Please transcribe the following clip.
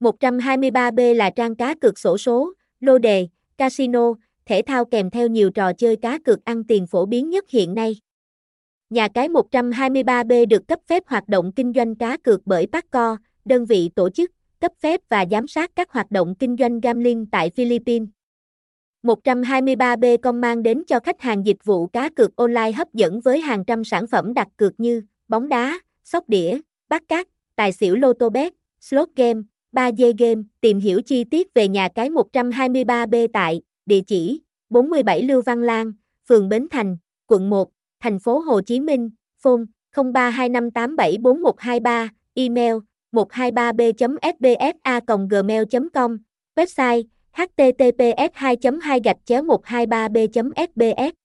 123B là trang cá cược sổ số, lô đề, casino, thể thao kèm theo nhiều trò chơi cá cược ăn tiền phổ biến nhất hiện nay. Nhà cái 123B được cấp phép hoạt động kinh doanh cá cược bởi PACCO, đơn vị tổ chức, cấp phép và giám sát các hoạt động kinh doanh gambling tại Philippines. 123B con mang đến cho khách hàng dịch vụ cá cược online hấp dẫn với hàng trăm sản phẩm đặt cược như bóng đá, sóc đĩa, bát cát, tài xỉu lô tô bet, slot game, 3D game. Tìm hiểu chi tiết về nhà cái 123B tại địa chỉ 47 Lưu Văn Lan, phường Bến Thành, quận 1, thành phố Hồ Chí Minh, phone 0325874123, email 123b.sbsa.gmail.com, website https 2 2 123 b sbs